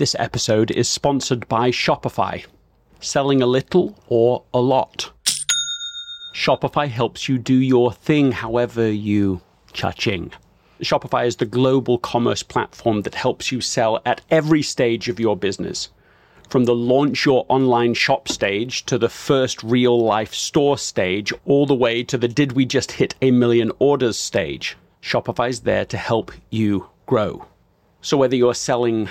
This episode is sponsored by Shopify. Selling a little or a lot? Shopify helps you do your thing however you cha-ching. Shopify is the global commerce platform that helps you sell at every stage of your business. From the launch your online shop stage to the first real life store stage, all the way to the did we just hit a million orders stage. Shopify's there to help you grow. So whether you're selling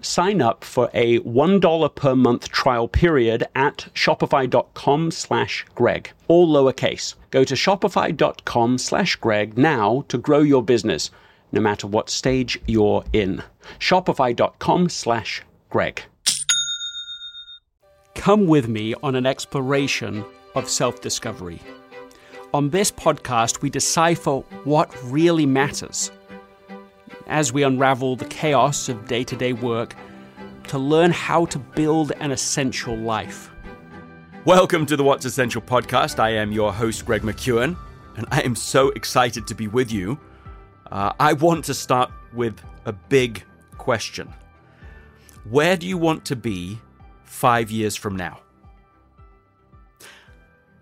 Sign up for a $1 per month trial period at shopify.com slash Greg, all lowercase. Go to shopify.com slash Greg now to grow your business, no matter what stage you're in. Shopify.com slash Greg. Come with me on an exploration of self discovery. On this podcast, we decipher what really matters as we unravel the chaos of day to day work to learn how to build an essential life. Welcome to the What's Essential podcast. I am your host, Greg McKeown, and I am so excited to be with you. Uh, I want to start with a big question Where do you want to be five years from now?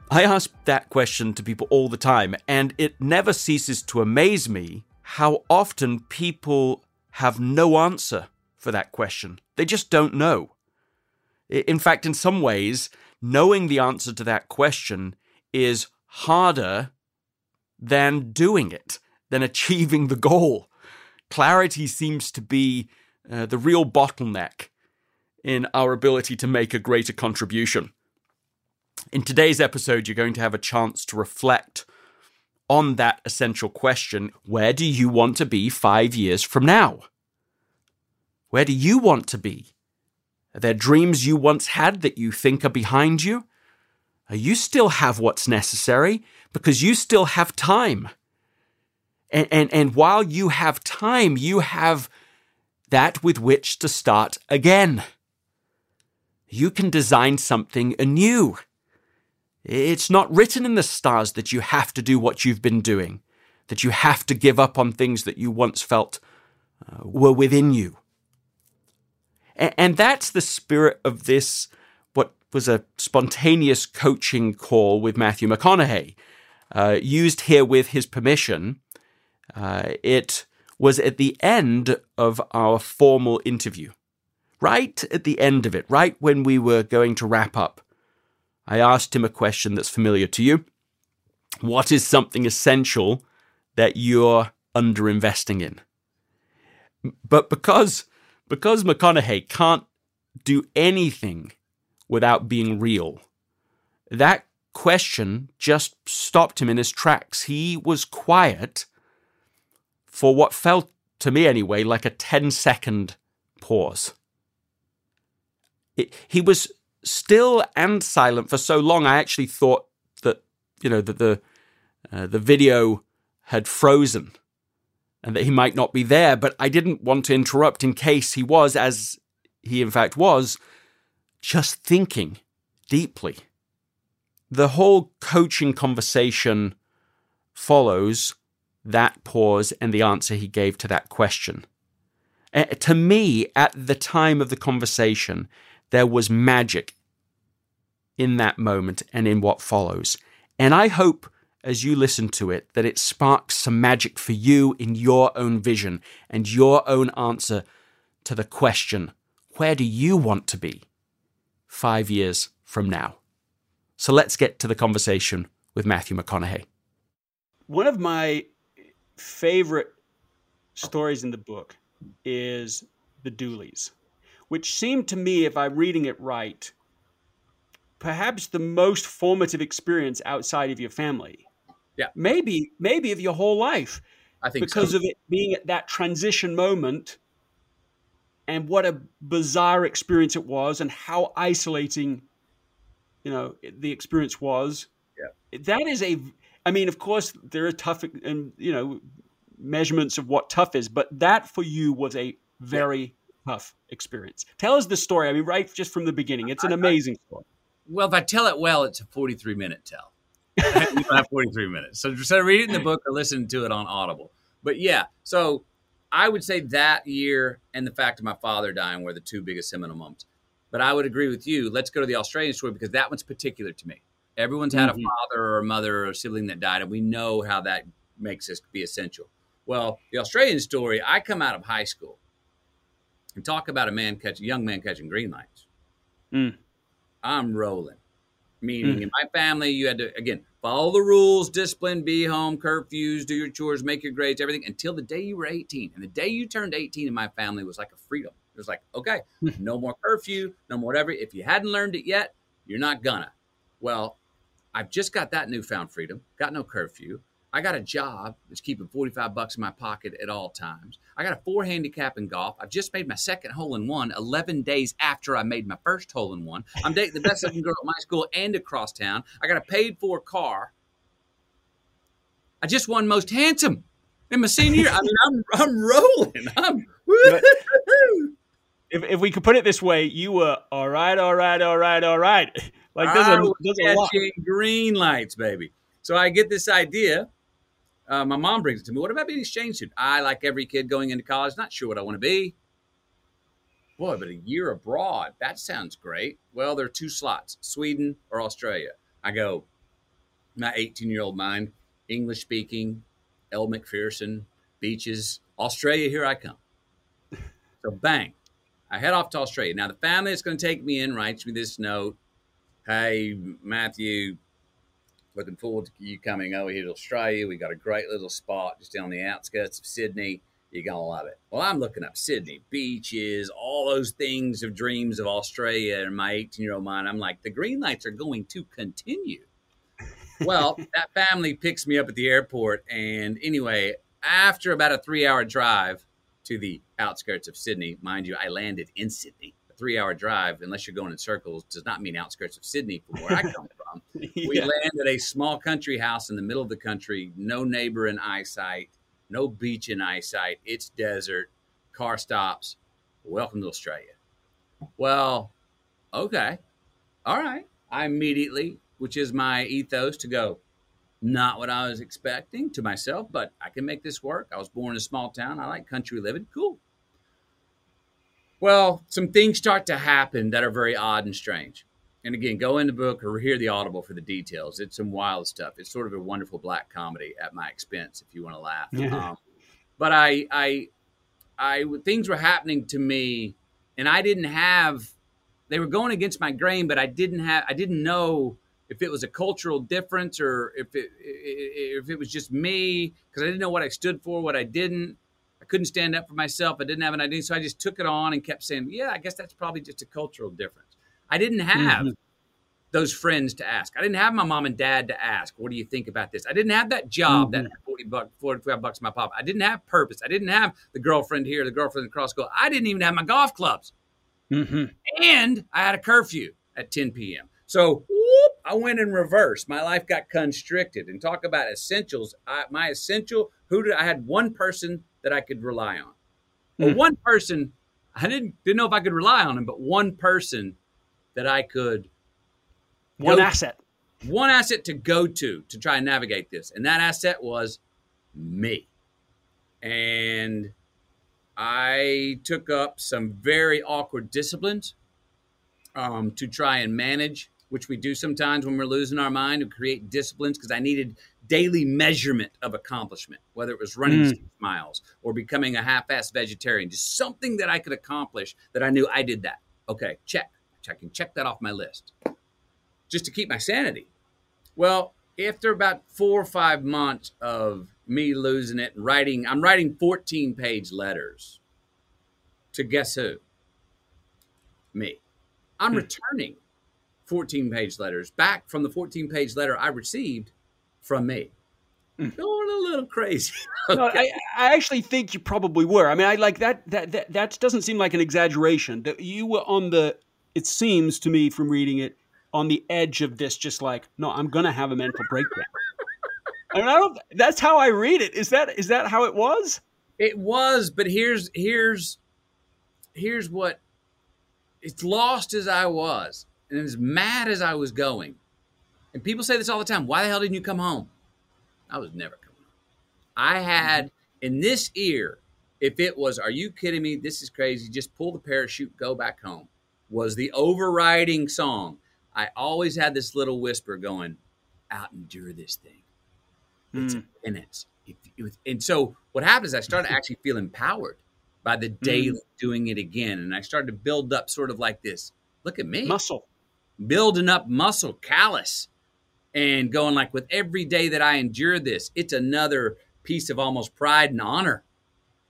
I ask that question to people all the time, and it never ceases to amaze me how often people have no answer for that question. They just don't know. In fact, in some ways, knowing the answer to that question is harder than doing it, than achieving the goal. Clarity seems to be uh, the real bottleneck in our ability to make a greater contribution. In today's episode, you're going to have a chance to reflect on that essential question where do you want to be five years from now? Where do you want to be? Are there dreams you once had that you think are behind you? You still have what's necessary because you still have time. And, and, and while you have time, you have that with which to start again you can design something anew. It's not written in the stars that you have to do what you've been doing, that you have to give up on things that you once felt uh, were within you. and that's the spirit of this, what was a spontaneous coaching call with Matthew McConaughey, uh, used here with his permission. Uh, it was at the end of our formal interview right at the end of it, right when we were going to wrap up, I asked him a question that's familiar to you. What is something essential that you're underinvesting in? But because because McConaughey can't do anything without being real, that question just stopped him in his tracks. He was quiet for what felt to me anyway like a 10 second pause. It, he was still and silent for so long. I actually thought that you know that the uh, the video had frozen and that he might not be there. But I didn't want to interrupt in case he was, as he in fact was, just thinking deeply. The whole coaching conversation follows that pause and the answer he gave to that question. Uh, to me, at the time of the conversation, there was magic in that moment and in what follows. And I hope as you listen to it that it sparks some magic for you in your own vision and your own answer to the question where do you want to be five years from now? So let's get to the conversation with Matthew McConaughey. One of my favorite stories in the book is the Dooleys, which seemed to me, if I'm reading it right, perhaps the most formative experience outside of your family. Yeah. Maybe, maybe of your whole life. I think because so. of it being at that transition moment and what a bizarre experience it was and how isolating you know the experience was Yeah. that is a i mean of course there are tough and you know measurements of what tough is but that for you was a very tough experience tell us the story i mean right just from the beginning it's an amazing story Well, if I tell it well, it's a 43 minute tell. we don't have 43 minutes. So, so read it in the book or listen to it on Audible. But yeah, so I would say that year and the fact of my father dying were the two biggest seminal moments. But I would agree with you. Let's go to the Australian story because that one's particular to me. Everyone's had Mhm. a father or a mother or a sibling that died, and we know how that makes us be essential. Well, the Australian story, I come out of high school and talk about a man catching, young man catching green lights. Mm. I'm rolling. Meaning hmm. in my family, you had to again follow the rules, discipline, be home, curfews, do your chores, make your grades, everything until the day you were 18. And the day you turned 18 in my family was like a freedom. It was like, okay, hmm. no more curfew, no more whatever. If you hadn't learned it yet, you're not gonna. Well, I've just got that newfound freedom, got no curfew. I got a job that's keeping 45 bucks in my pocket at all times. I got a four handicap in golf. I've just made my second hole in one 11 days after I made my first hole in one. I'm dating the best looking girl at my school and across town. I got a paid for car. I just won most handsome in my senior year. I mean, I'm, I'm rolling. I'm But- if, if we could put it this way you were all right all right all right all right like there's I a, there's a lot green lights, baby. So I get this idea. Uh, my mom brings it to me. What about being an exchange student? I, like every kid going into college, not sure what I want to be. Boy, but a year abroad, that sounds great. Well, there are two slots Sweden or Australia. I go, my 18 year old mind, English speaking, Elle Macpherson, beaches, Australia, here I come. So, bang, I head off to Australia. Now, the family that's going to take me in writes me this note Hey, Matthew, looking forward to you coming over here to Australia. We got a great little spot just down the outskirts of Sydney. You're going to love it. Well, I'm looking up Sydney, beaches, all those things of dreams of Australia in my 18 year old mind. I'm like, the green lights are going to continue. Well, that family picks me up at the airport. And anyway, after about a three hour drive to the outskirts of Sydney, mind you, I landed in Sydney. Three hour drive, unless you're going in circles, does not mean outskirts of Sydney from where I come from. We land at a small country house in the middle of the country, no neighbor in eyesight, no beach in eyesight. It's desert, car stops. Welcome to Australia. Well, okay. All right. I immediately, which is my ethos to go, not what I was expecting to myself, but I can make this work. I was born in a small town. I like country living. Cool. Well, some things start to happen that are very odd and strange. And again, go in the book or hear the audible for the details. It's some wild stuff. It's sort of a wonderful black comedy at my expense, if you want to laugh. Yeah. Um, but I, I, I, things were happening to me, and I didn't have. They were going against my grain, but I didn't have. I didn't know if it was a cultural difference or if it if it was just me because I didn't know what I stood for, what I didn't. Couldn't stand up for myself. I didn't have an idea. so I just took it on and kept saying, "Yeah, I guess that's probably just a cultural difference." I didn't have Mhm. those friends to ask. I didn't have my mom and dad to ask, "What do you think about this?" I didn't have that job that Mhm. had forty bucks, forty-five bucks in my pocket. I didn't have purpose. I didn't have the girlfriend here, the girlfriend across school. I didn't even have my golf clubs Mhm. and I had a curfew at 10 p.m. So whoop, I went in reverse. My life got constricted. And talk about essentials. I, my essential, who did I had one person that I could rely on. Well, Mm. one person, I didn't didn't know if I could rely on him, but one person that I could one asset one asset to go to to try and navigate this, and that asset was me. And I took up some very awkward disciplines um, to try and manage which we do sometimes when we're losing our mind to create disciplines because I needed daily measurement of accomplishment, whether it was running Mm. six miles or becoming a half-assed vegetarian, just something that I could accomplish that I knew I did that. Okay, check. I can check that off my list just to keep my sanity. Well, after about four or five months of me losing it and writing, I'm writing 14 page letters to guess who? Me. I'm Hmm. returning 14 page letters back from the 14 page letter I received from me. Hmm. Going a little crazy. No, I, I actually think you probably were. I mean, I like that. That that that doesn't seem like an exaggeration. That you were on the. It seems to me from reading it on the edge of this. Just like, no, I'm gonna have a mental breakdown. I mean, I don't. That's how I read it. Is that is that how it was? It was, but here's here's here's what it's lost as I was, and as mad as I was going. And people say this all the time. Why the hell didn't you come home? I was never coming home. I had in this ear, if it was, are you kidding me? This is crazy. Just pull the parachute, go back home. Was the overriding song. I always had this little whisper going, out endure this thing. It's hmm. a penance. If, if, and so what happened is I started actually feeling empowered by the hmm. daily doing it again. And I started to build up sort of like this. Look at me Muscle. building up muscle callus and going like with every day that I endure this, it's another piece of almost pride and honor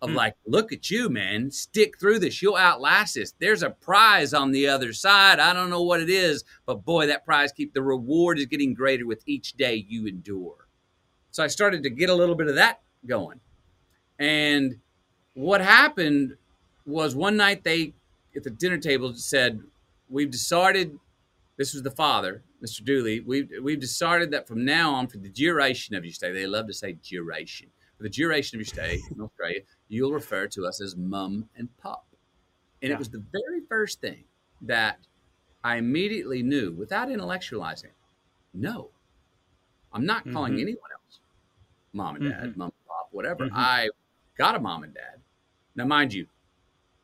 of hmm. like, look at you, man, stick through this. You'll outlast this. There's a prize on the other side. I don't know what it is, but boy, that prize keep the reward is getting greater with each day you endure. So I started to get a little bit of that going. And what happened was one night they at the dinner table said, We've decided this was the father, Mr. Dooley. We've we've decided that from now on, for the duration of your stay, they love to say duration. For the duration of your stay in Australia, you'll refer to us as mum and pop. And Yeah. it was the very first thing that I immediately knew without intellectualizing. No, I'm not calling Mhm. anyone else mom and dad, Mhm. mom and pop, whatever. Mhm. I got a mom and dad. Now, mind you,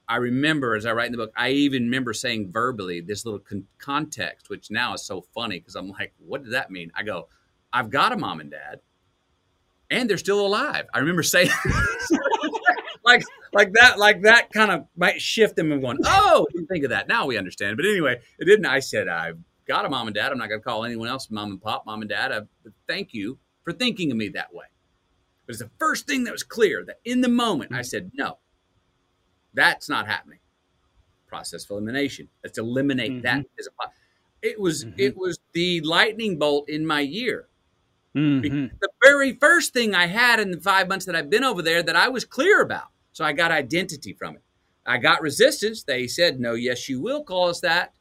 I remember as I write in the book, I even remember saying verbally this little con- context, which now is so funny because I'm like, what did that mean? I go, I've got a mom and dad, and they're still alive. I remember saying, like, like that, like that kind of might shift them and going, oh, didn't think of that. Now we understand. But anyway, it didn't. I said, I've got a mom and dad. I'm not going to call anyone else mom and pop, mom and dad. I, thank you for thinking of me that way. But it's the first thing that was clear that in the moment I mm-hmm. said, no, that's not happening. Process of elimination. Let's eliminate that as a. It was Mhm. it was the lightning bolt in my year. Mhm. The very first thing I had in the five months that I've been over there that I was clear about. So I got identity from it. I got resistance. They said, no, yes, you will call us that.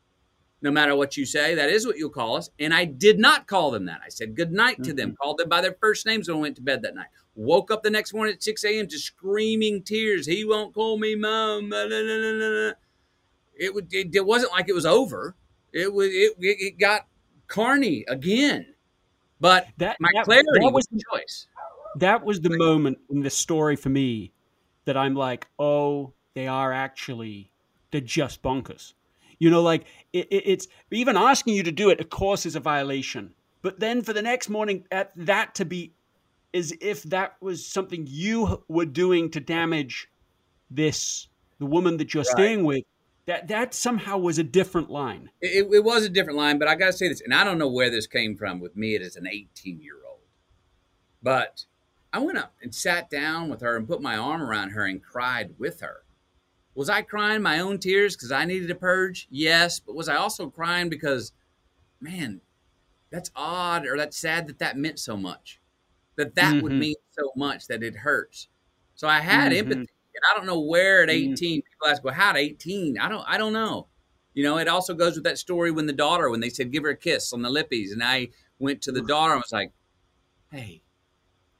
No matter what you say, that is what you'll call us. And I did not call them that. I said good night to them, called them by their first names when I went to bed that night. Woke up the next morning at 6 a.m. to screaming tears. He won't call me mom. It, would, it, it wasn't like it was over. It was it, it, got carny again. But That my that- clarity that was was the choice. that was the moment in the story for me that I'm like, oh, they are actually they're just bonkers. You know, like it, it, it's even asking you to do it, of course, is a violation. But then for the next morning, at that to be as if that was something you were doing to damage this the woman that you're Right. staying with. That that somehow was a different line. It, it was a different line, but I got to say this, and I don't know where this came from with me as an 18 year old. But I went up and sat down with her and put my arm around her and cried with her. Was I crying my own tears because I needed a purge? Yes. But was I also crying because, man, that's odd or that's sad that that meant so much? That that would Mhm. mean so much that it hurts. So I had Mhm. empathy. And I don't know where at Mhm. 18, people ask, well, how at 18? I don't, I don't know. You know, it also goes with that story when the daughter, when they said, give her a kiss on the lippies. And I went to the daughter and was like, hey,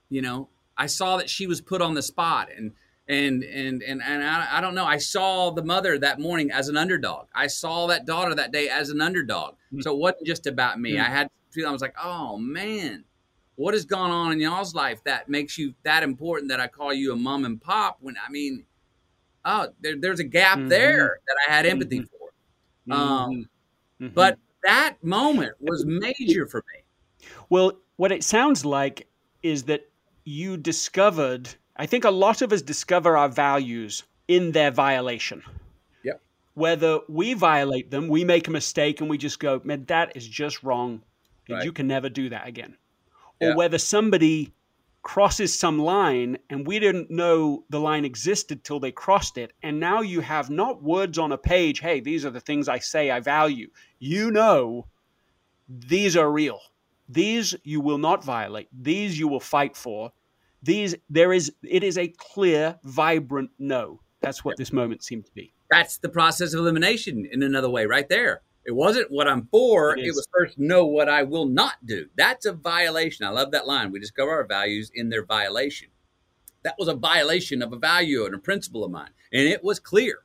you know, I saw that she was put on the spot and, and, and, and, and I, I don't know. I saw the mother that morning as an underdog. I saw that daughter that day as an underdog. Mm. So it wasn't just about me. Mm. I had, I was like, oh man, what has gone on in y'all's life that makes you that important that I call you a mom and pop when I mean, oh, there, there's a gap Mhm. there that I had empathy Mhm. for. Um, Mhm. But that moment was major for me. Well, what it sounds like is that you discovered, I think a lot of us discover our values in their violation. Yep. Whether we violate them, we make a mistake and we just go, man, that is just wrong. And Right. you can never do that again. Or Yeah. whether somebody crosses some line and we didn't know the line existed till they crossed it. And now you have not words on a page, hey, these are the things I say I value. You know, these are real. These you will not violate. These you will fight for. These there is it is a clear, vibrant no. That's what this moment seemed to be. That's the process of elimination in another way, right there. It wasn't what I'm for. It It, was first know what I will not do. That's a violation. I love that line. We discover our values in their violation. That was a violation of a value and a principle of mine. And it was clear.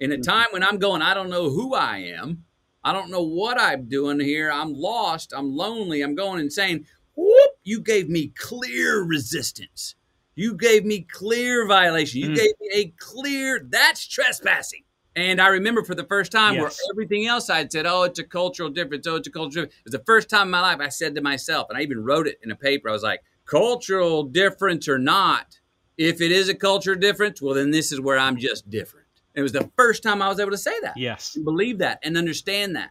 In a Mhm. time when I'm going, I don't know who I am. I don't know what I'm doing here. I'm lost. I'm lonely. I'm going insane. whoop, you gave me clear resistance. You gave me clear violation. You Mm. gave me a clear, that's trespassing. And I remember for the first time where everything else I'd said, oh, it's a cultural difference. Oh, it's a cultural difference. It was the first time in my life I said to myself, and I even wrote it in a paper, I was like, cultural difference or not, if it is a cultural difference, well, then this is where I'm just different. It was the first time I was able to say that Yes. believe that and understand that.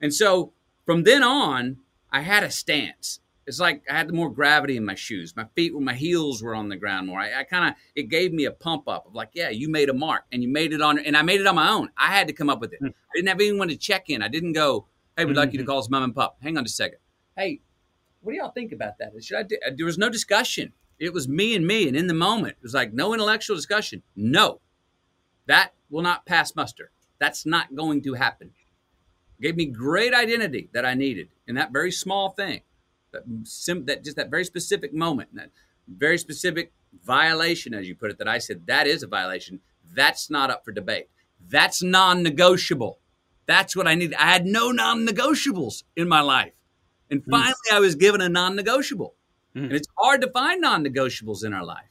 And so from then on, I had a stance. It's like I had more gravity in my shoes. My feet were, my heels were on the ground more. I, I kind of, it gave me a pump up of like, yeah, you made a mark and you made it on, and I made it on my own. I had to come up with it. Hmm. I didn't have anyone to check in. I didn't go, hey, we'd like you to Mhm. call us mom and pop. Hang on just a second. Hey, what do y'all think about that? Should I do? There was no discussion. It was me and me. And in the moment, it was like no intellectual discussion. No, that will not pass muster. That's not going to happen. Gave me great identity that I needed in that very small thing, that sim, that just that very specific moment, that very specific violation, as you put it, that I said that is a violation. That's not up for debate. That's non-negotiable. That's what I need. I had no non-negotiables in my life, and finally, I was given a non-negotiable. Mm. And it's hard to find non-negotiables in our life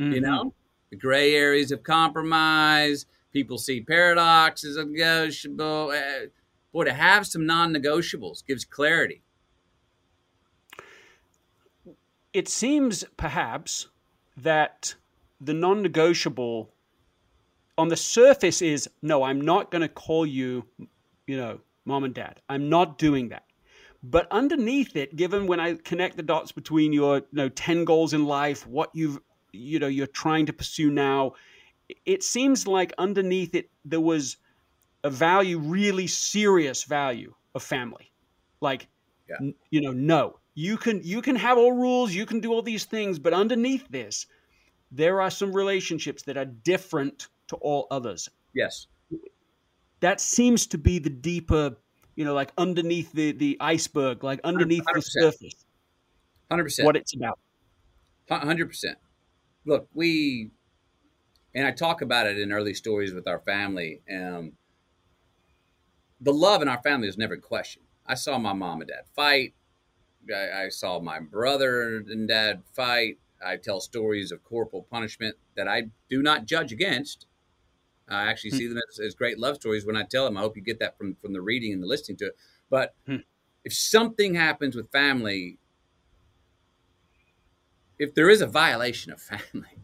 you Mhm. know the gray areas of compromise people see paradox as a negotiable uh, boy to have some non-negotiables gives clarity It seems perhaps that the non negotiable on the surface is no, I'm not going to call you, you know, mom and dad. I'm not doing that. But underneath it, given when I connect the dots between your, you know, 10 goals in life, what you've, you know, you're trying to pursue now, it seems like underneath it, there was a value, really serious value of family. Like, Yeah. you know, no, you can, you can have all rules, you can do all these things, but underneath this, there are some relationships that are different to all others. yes That seems to be the deeper, you know, like underneath the, the iceberg, like underneath the 100%. surface, 100% what it's about. hundred percent. Look, we and I talk about it in early stories with our family. Um, the love in our family was never in question. I saw my mom and dad fight. I, I saw my brother and dad fight. I tell stories of corporal punishment that I do not judge against. I actually Hmm. see them as, as great love stories when I tell them. I hope you get that from from the reading and the listening to it. But Hmm. if something happens with family, if there is a violation of family,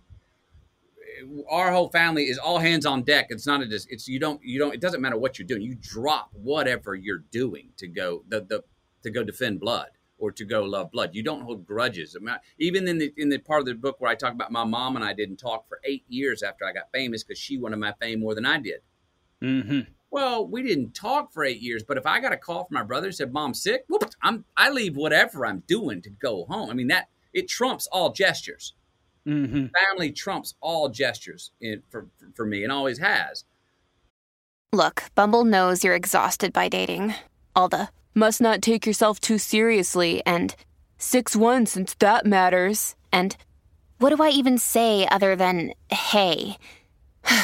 our whole family is all hands on deck. It's not a dis- it's you don't you don't it doesn't matter what you're doing. You drop whatever you're doing to go the the to go defend blood or to go love blood. You don't hold grudges. I mean, even in the in the part of the book where I talk about my mom and I didn't talk for eight years after I got famous because she wanted my fame more than I did. hmm Well, we didn't talk for eight years, but if I got a call from my brother and said mom's sick, whoop, I'm I leave whatever I'm doing to go home. I mean that it trumps all gestures hmm family trumps all gestures in, for, for me and always has. Look, Bumble knows you're exhausted by dating. All the must not take yourself too seriously and 6 1 since that matters. And what do I even say other than hey?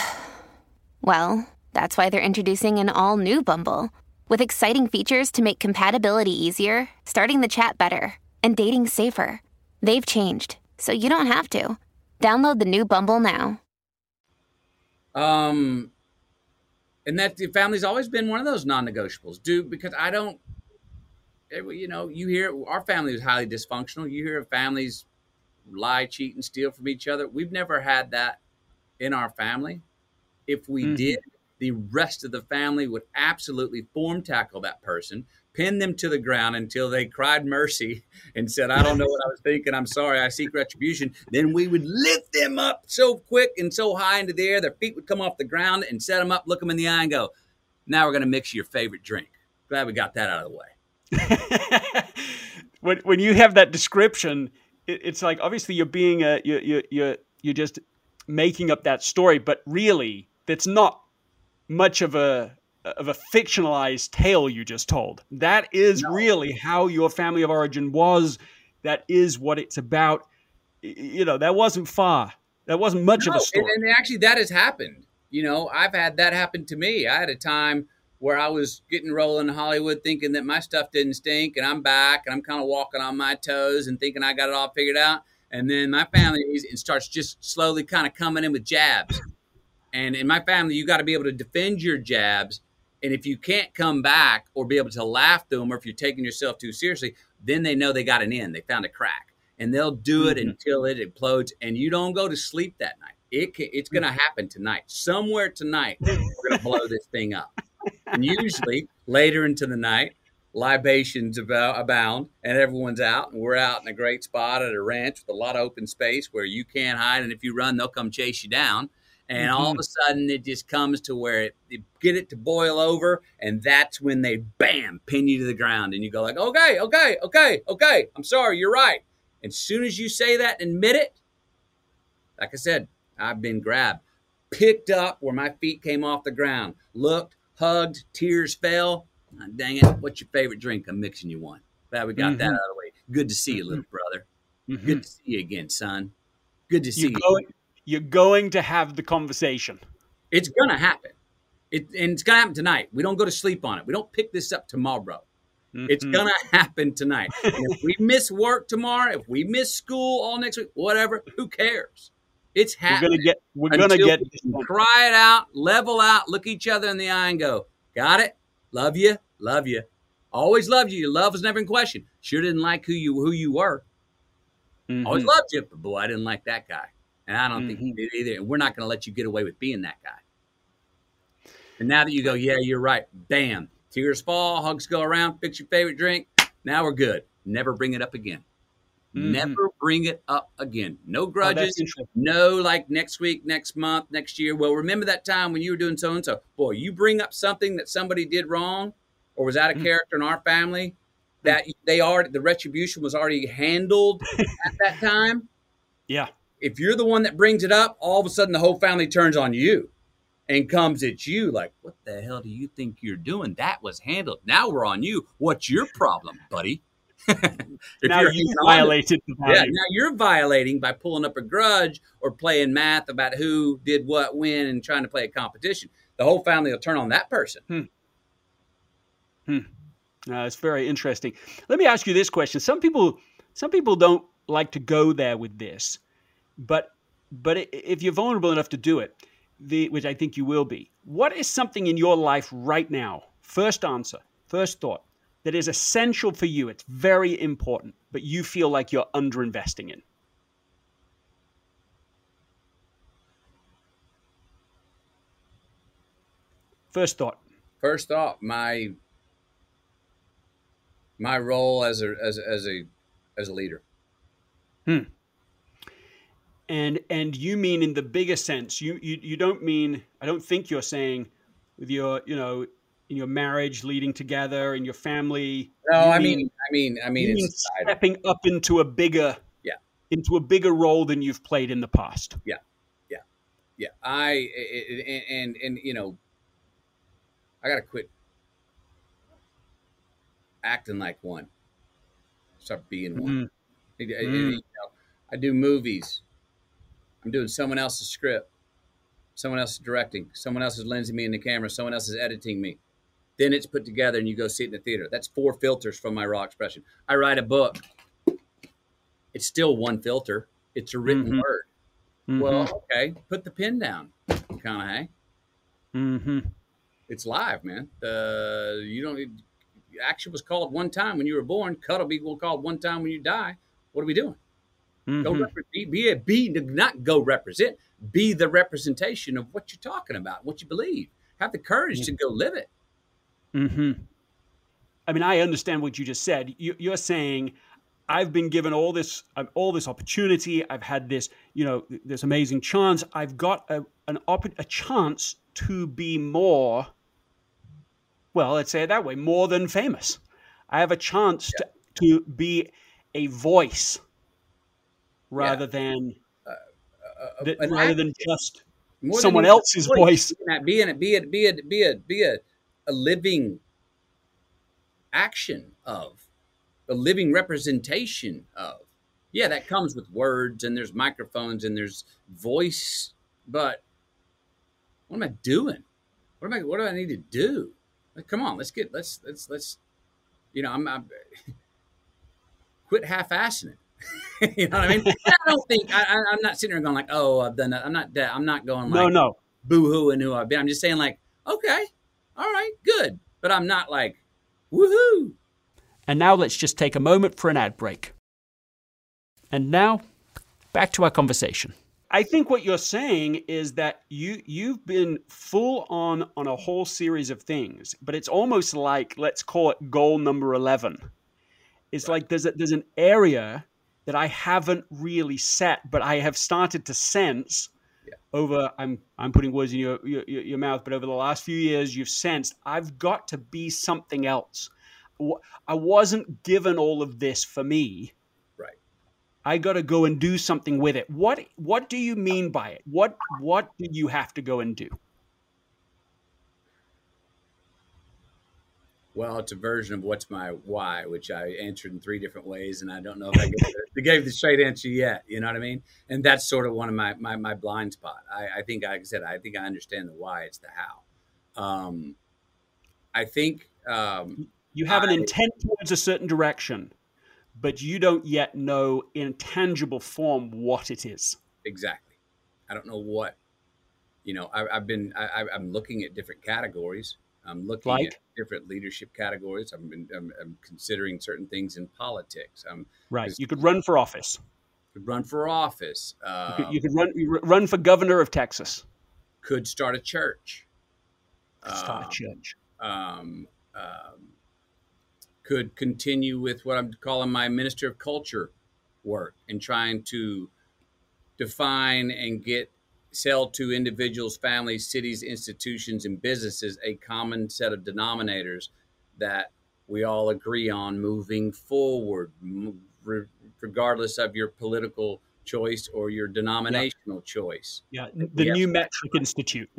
well, that's why they're introducing an all new Bumble with exciting features to make compatibility easier, starting the chat better, and dating safer. They've changed, so you don't have to. Download the new Bumble now. Um, and that the family's always been one of those non-negotiables. Do because I don't, you know, you hear our family is highly dysfunctional. You hear families lie, cheat, and steal from each other. We've never had that in our family. If we mm-hmm. did, the rest of the family would absolutely form tackle that person, pin them to the ground until they cried mercy and said, I don't know what I was thinking. I'm sorry. I seek retribution. Then we would lift them up so quick and so high into the air, their feet would come off the ground and set them up, look them in the eye, and go, Now we're going to mix your favorite drink. Glad we got that out of the way. when, when you have that description, it, it's like obviously you're being a, you're, you're, you're, you're just making up that story, but really, that's not much of a of a fictionalized tale you just told. That is no. really how your family of origin was. That is what it's about. You know, that wasn't far. That wasn't much no, of a story. And, and actually, that has happened. You know, I've had that happen to me. I had a time where I was getting rolling in Hollywood thinking that my stuff didn't stink and I'm back and I'm kind of walking on my toes and thinking I got it all figured out. And then my family starts just slowly kind of coming in with jabs. And in my family, you got to be able to defend your jabs. And if you can't come back or be able to laugh to them, or if you're taking yourself too seriously, then they know they got an in. They found a crack, and they'll do it mm-hmm. until it implodes. And you don't go to sleep that night. It can, it's going to happen tonight. Somewhere tonight, we're going to blow this thing up. And usually later into the night, libations abound and everyone's out and we're out in a great spot at a ranch with a lot of open space where you can't hide and if you run they'll come chase you down and mm-hmm. all of a sudden it just comes to where it, you get it to boil over and that's when they bam pin you to the ground and you go like okay okay okay okay i'm sorry you're right as soon as you say that and admit it like i said i've been grabbed picked up where my feet came off the ground looked hugged tears fell oh, dang it what's your favorite drink i'm mixing you one glad we got mm-hmm. that out of the way good to see you little mm-hmm. brother mm-hmm. good to see you again son good to see you, you. You're going to have the conversation. It's going to happen. It, and it's going to happen tonight. We don't go to sleep on it. We don't pick this up tomorrow. Mm-hmm. It's going to happen tonight. if we miss work tomorrow, if we miss school all next week, whatever, who cares? It's happening. We're going to get, we're gonna get cry it out, level out, look each other in the eye and go, got it? Love you, love you. Always loved you. Your love was never in question. Sure didn't like who you who you were. Mm-hmm. Always loved you, but boy, I didn't like that guy. And I don't mm-hmm. think he did either. And we're not going to let you get away with being that guy. And now that you go, yeah, you're right. Bam. Tears fall, hugs go around, fix your favorite drink. Now we're good. Never bring it up again. Mm-hmm. Never bring it up again. No oh, grudges. Oh, no, like next week, next month, next year. Well, remember that time when you were doing so and so. Boy, you bring up something that somebody did wrong or was out of mm-hmm. character in our family that they are the retribution was already handled at that time. Yeah if you're the one that brings it up, all of a sudden the whole family turns on you and comes at you like, what the hell do you think you're doing? That was handled. Now we're on you. What's your problem, buddy? Now you violated the value. Yeah, now you're violating by pulling up a grudge or playing math about who did what when and trying to play a competition. The whole family will turn on that person. Hmm. Hmm. Uh, it's very interesting. Let me ask you this question. Some people, some people don't like to go there with this. But but if you're vulnerable enough to do it, the, which I think you will be, what is something in your life right now? First answer, first thought that is essential for you. It's very important, but you feel like you're underinvesting in. First thought. First thought, my my role as a as, as a as a leader. Hmm and and you mean in the bigger sense you, you you don't mean i don't think you're saying with your you know in your marriage leading together in your family no i mean, i mean i mean, mean stepping up into a bigger yeah into a bigger role than you've played in the past yeah yeah yeah i and and, and you know i gotta quit acting like one start being one mm-hmm. I, I, you know, I do movies I'm doing someone else's script. Someone else is directing. Someone else is lensing me in the camera. Someone else is editing me. Then it's put together and you go see it in the theater. That's four filters from my raw expression. I write a book. It's still one filter. It's a written mm-hmm. word. Mm-hmm. Well, okay, put the pen down, kind of, hey? Mm-hmm. It's live, man. Uh, you don't. Need action was called one time when you were born. Cuddle be will called one time when you die. What are we doing? Mhm. Go be, be a be not go represent. Be the representation of what you're talking about, what you believe. Have the courage to go live it. Hmm I mean, I understand what you just said. You, you're saying, I've been given all this, um, all this opportunity. I've had this, you know, this amazing chance. I've got a, an opp- a chance to be more. Well, let's say it that way, more than famous. I have a chance to, to be a voice rather than Uh, th- an rather act- than just someone else's voice. Be in it. Be it. Be it. Be a be a, a living action of a living representation of. Yeah, that comes with words and there's microphones and there's voice, but what am I doing? What am I? What do I need to do? Like, come on, let's get let's let's let's. You know, I'm, I'm quit half-assing it. you know what I mean? I don't think I, I'm not sitting there going like, oh, I've done that. I'm not. that- I'm not going like, No, no. boo-hoo and who I've been. I'm just saying like, okay, all right, good. But I'm not like, woohoo. And now let's just take a moment for an ad break. And now, back to our conversation. I think what you're saying is that you you've been full on on a whole series of things, but it's almost like let's call it goal number 11. It's like there's a, there's an area that I haven't really set, but I have started to sense over I'm I'm putting words in your, your your your mouth, but over the last few years you've sensed I've got to be something else. I wasn't given all of this for me. Right. I got to go and do something with it. What what do you mean by it? What what do you have to go and do? Well, it's a version of what's my why, which I answered in three different ways, and I don't know if I gave, the, gave the straight answer yet. You know what I mean? And that's sort of one of my my, my blind spot. I, I think, like I said, I think I understand the why. It's the how. Um, I think um, You have an I- intent towards a certain direction, but you don't yet know in tangible form what it is. exactly. I don't know what. You know, I, I've been. I, I- I'm looking at different categories. I'm looking Like? at different leadership categories. Been. I'm, I'm considering certain things in politics. I'm Right. You could run for office. could run for office. You Uh, could, you could run you run for governor of Texas. could start a church. Start Uh, a church. um, um, could continue with what I'm calling my minister of culture work and trying to define and get sell to individuals, families, cities, institutions, and businesses a common set of denominators that we all agree on moving forward, regardless of your political choice or your denominational choice. Yeah. The New Metric Institute.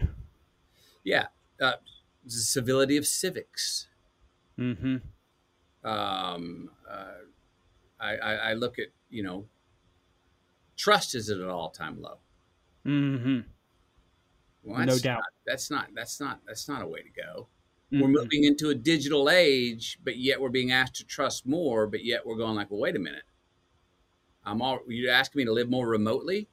Yeah, uh, civility of civics. Mm-hmm. um, uh, I, I, I look at you know trust is at an all time low. Mm-hmm. Well, No doubt. not- that's not that's not that's not a way to go. We're Mm-hmm. moving into a digital age, but yet we're being asked to trust more. But yet we're going like, well, wait a minute. I'm all you're asking me to live more remotely,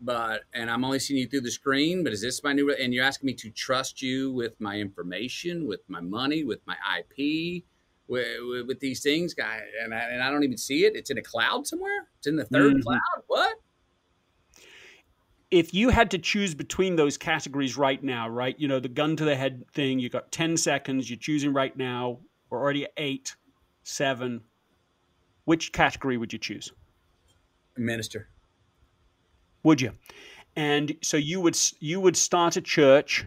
but and I'm only seeing you through the screen. But is this my new? And you're asking me to trust you with my information, with my money, with my IP, with, with, with these things, guy. And I, and I don't even see it. It's in a cloud somewhere. It's in the 3rd Mhm. cloud. What? If you had to choose between those categories right now, right? You know, the gun to the head thing, you got 10 seconds, you're choosing right now. We're already at eight, seven. Which category would you choose? Minister. Would you? And so you would you would start a church,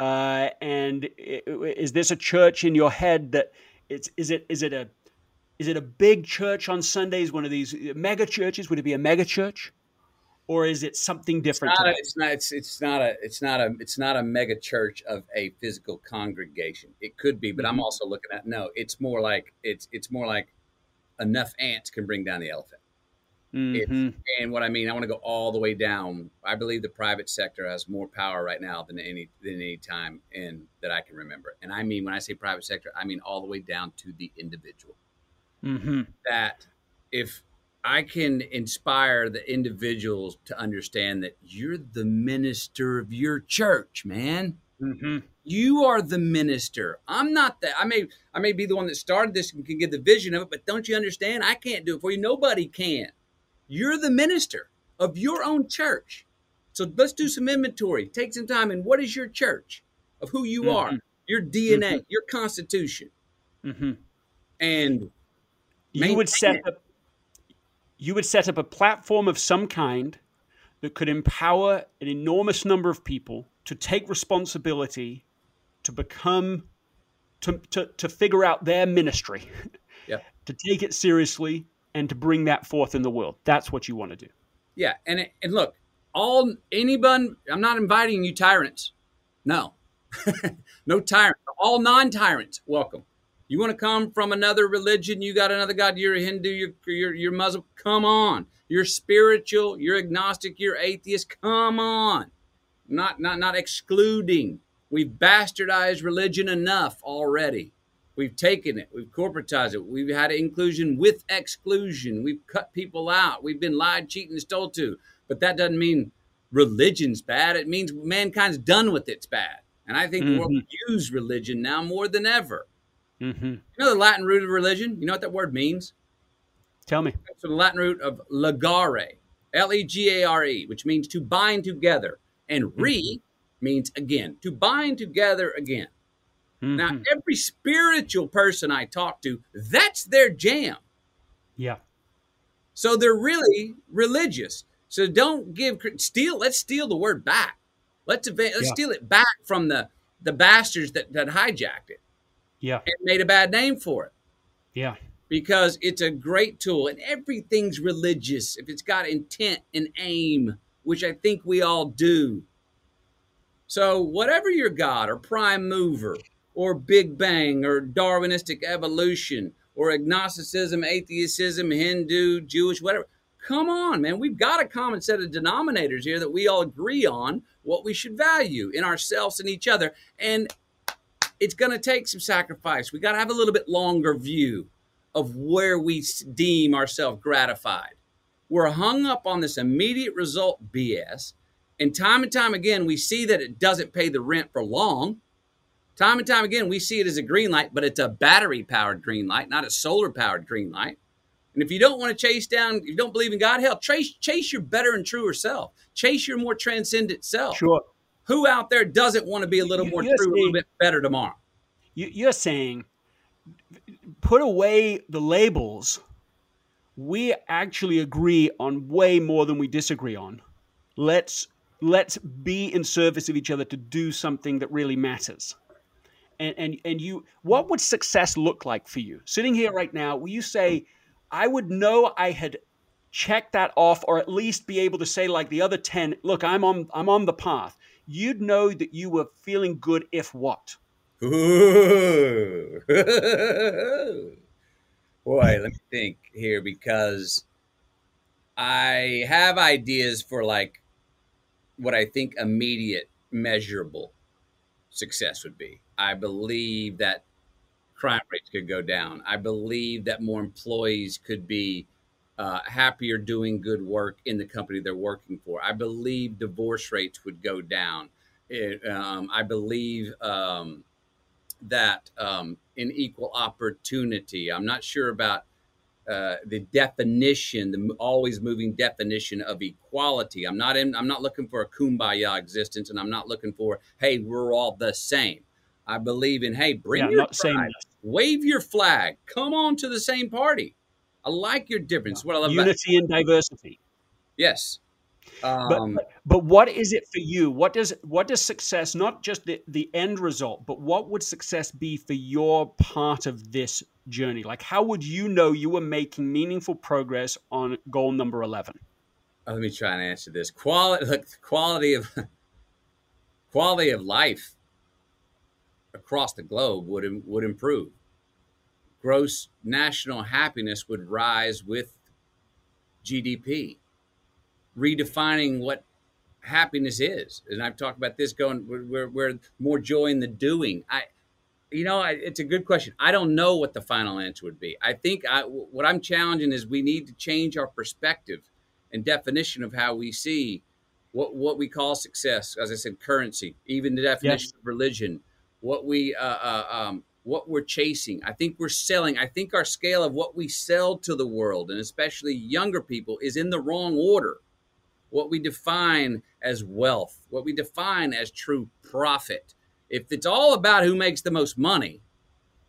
uh, and is this a church in your head that it's is it is it a is it a big church on Sundays? One of these mega churches? Would it be a mega church, or is it something different? It's not, a, it's not. It's it's not a. It's not a. It's not a mega church of a physical congregation. It could be, but I'm Mhm. also looking at no. It's more like it's it's more like enough ants can bring down the elephant. Mhm. And what I mean, I want to go all the way down. I believe the private sector has more power right now than any than any time in that I can remember. And I mean, when I say private sector, I mean all the way down to the individual. Mhm. That if I can inspire the individuals to understand that you're the minister of your church, man. Mhm. You are the minister. I'm not that. I may I may be the one that started this and can give the vision of it, but don't you understand? I can't do it for you. Nobody can. You're the minister of your own church. So let's do some inventory. Take some time and what is your church of who you Mhm. are, your DNA, Mm-hmm. your constitution, hmm and You would set up. You would set up a platform of some kind that could empower an enormous number of people to take responsibility, to become, to to, to figure out their ministry, Yep. to take it seriously, and to bring that forth in the world. That's what you want to do. Yeah, and and look, all anyone. I'm not inviting you tyrants. No, no tyrants All non-tyrants, welcome. You want to come from another religion? You got another god. You're a Hindu. You're you're, you're Muslim. Come on. You're spiritual. You're agnostic. You're atheist. Come on. Not not not excluding. We've bastardized religion enough already. We've taken it. We've corporatized it. We've had inclusion with exclusion. We've cut people out. We've been lied, cheated, and stole to. But that doesn't mean religion's bad. It means mankind's done with it's bad. And I think the world mm-hmm. use religion now more than ever. Hmm You know the Latin root of religion? You know what that word means? Tell me. It's from the Latin root of legare, L E G A R E, which means to bind together. And re means again, to bind together again. Now, Mhm. every spiritual person I talk to, that's their jam. yeah. So they're really religious. So don't give steal. Let's steal the word back. Let's let's Yeah. steal it back from the the bastards that that hijacked it Yeah. and made a bad name for it Yeah. because it's a great tool and everything's religious if it's got intent and aim, which I think we all do. So whatever your God or prime mover or Big Bang or Darwinistic evolution or agnosticism, atheism, Hindu, Jewish, whatever. Come on, man. We've got a common set of denominators here that we all agree on what we should value in ourselves and each other. And it's going to take some sacrifice. We got to have a little bit longer view of where we deem ourselves gratified. We're hung up on this immediate result BS. And time and time again, we see that it doesn't pay the rent for long. Time and time again, we see it as a green light, but it's a battery powered green light, not a solar powered green light. And if you don't want to chase down, if you don't believe in God, hell, chase, chase your better and truer self. Chase your more transcendent self. Sure. Who out there doesn't want to be a little more true, a little bit better tomorrow? You, you're saying put away the labels. We actually agree on way more than we disagree on. Let's let's be in service of each other to do something that really matters. And and and you, what would success look like for you? Sitting here right now, will you say, I would know I had checked that off, or at least be able to say, like the other ten, look, I'm on I'm on the path. You'd know that you were feeling good if what? Ooh. Boy, let me think here because I have ideas for like what I think immediate measurable success would be. I believe that crime rates could go down. I believe that more employees could be uh, happier doing good work in the company they're working for. I believe divorce rates would go down. It, um, I believe um, that um, in equal opportunity. I'm not sure about uh, the definition, the always moving definition of equality. I'm not in. I'm not looking for a kumbaya existence, and I'm not looking for hey, we're all the same. I believe in hey, bring Yeah, your not pride, wave your flag, come on to the same party. I like your difference. What I love about Unity and diversity. yes. But, Um, but but what is it for you? What does what does success not just the, the end result, but what would success be for your part of this journey? Like how would you know you were making meaningful progress on goal number eleven? Uh, let me try and answer this. Quality, look, quality of quality of life across the globe would would improve. Gross national happiness would rise with GDP. Redefining what happiness is, and I've talked about this going where where more joy in the doing. I, you know, I, it's a good question. I don't know what the final answer would be. I think I, what I'm challenging is we need to change our perspective and definition of how we see what what we call success. As I said, currency, even the definition of religion. what we uh, uh, um, what we're chasing. I think we're selling. I think our scale of what we sell to the world, and especially younger people, is in the wrong order. What we define as wealth, what we define as true profit. If it's all about who makes the most money,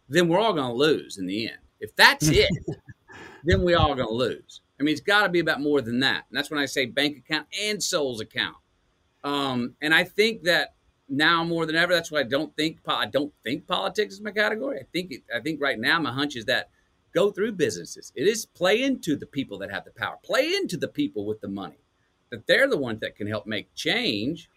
then we're all going to lose in the end. If that's it, then we all going to lose. I mean, it's got to be about more than that. And that's when I say bank account and soul's account. Um, and I think that now more than ever, that's why I don't think I don't think politics is my category. I think it, I think right now my hunch is that go through businesses. It is play into the people that have the power, play into the people with the money, that they're the ones that can help make change.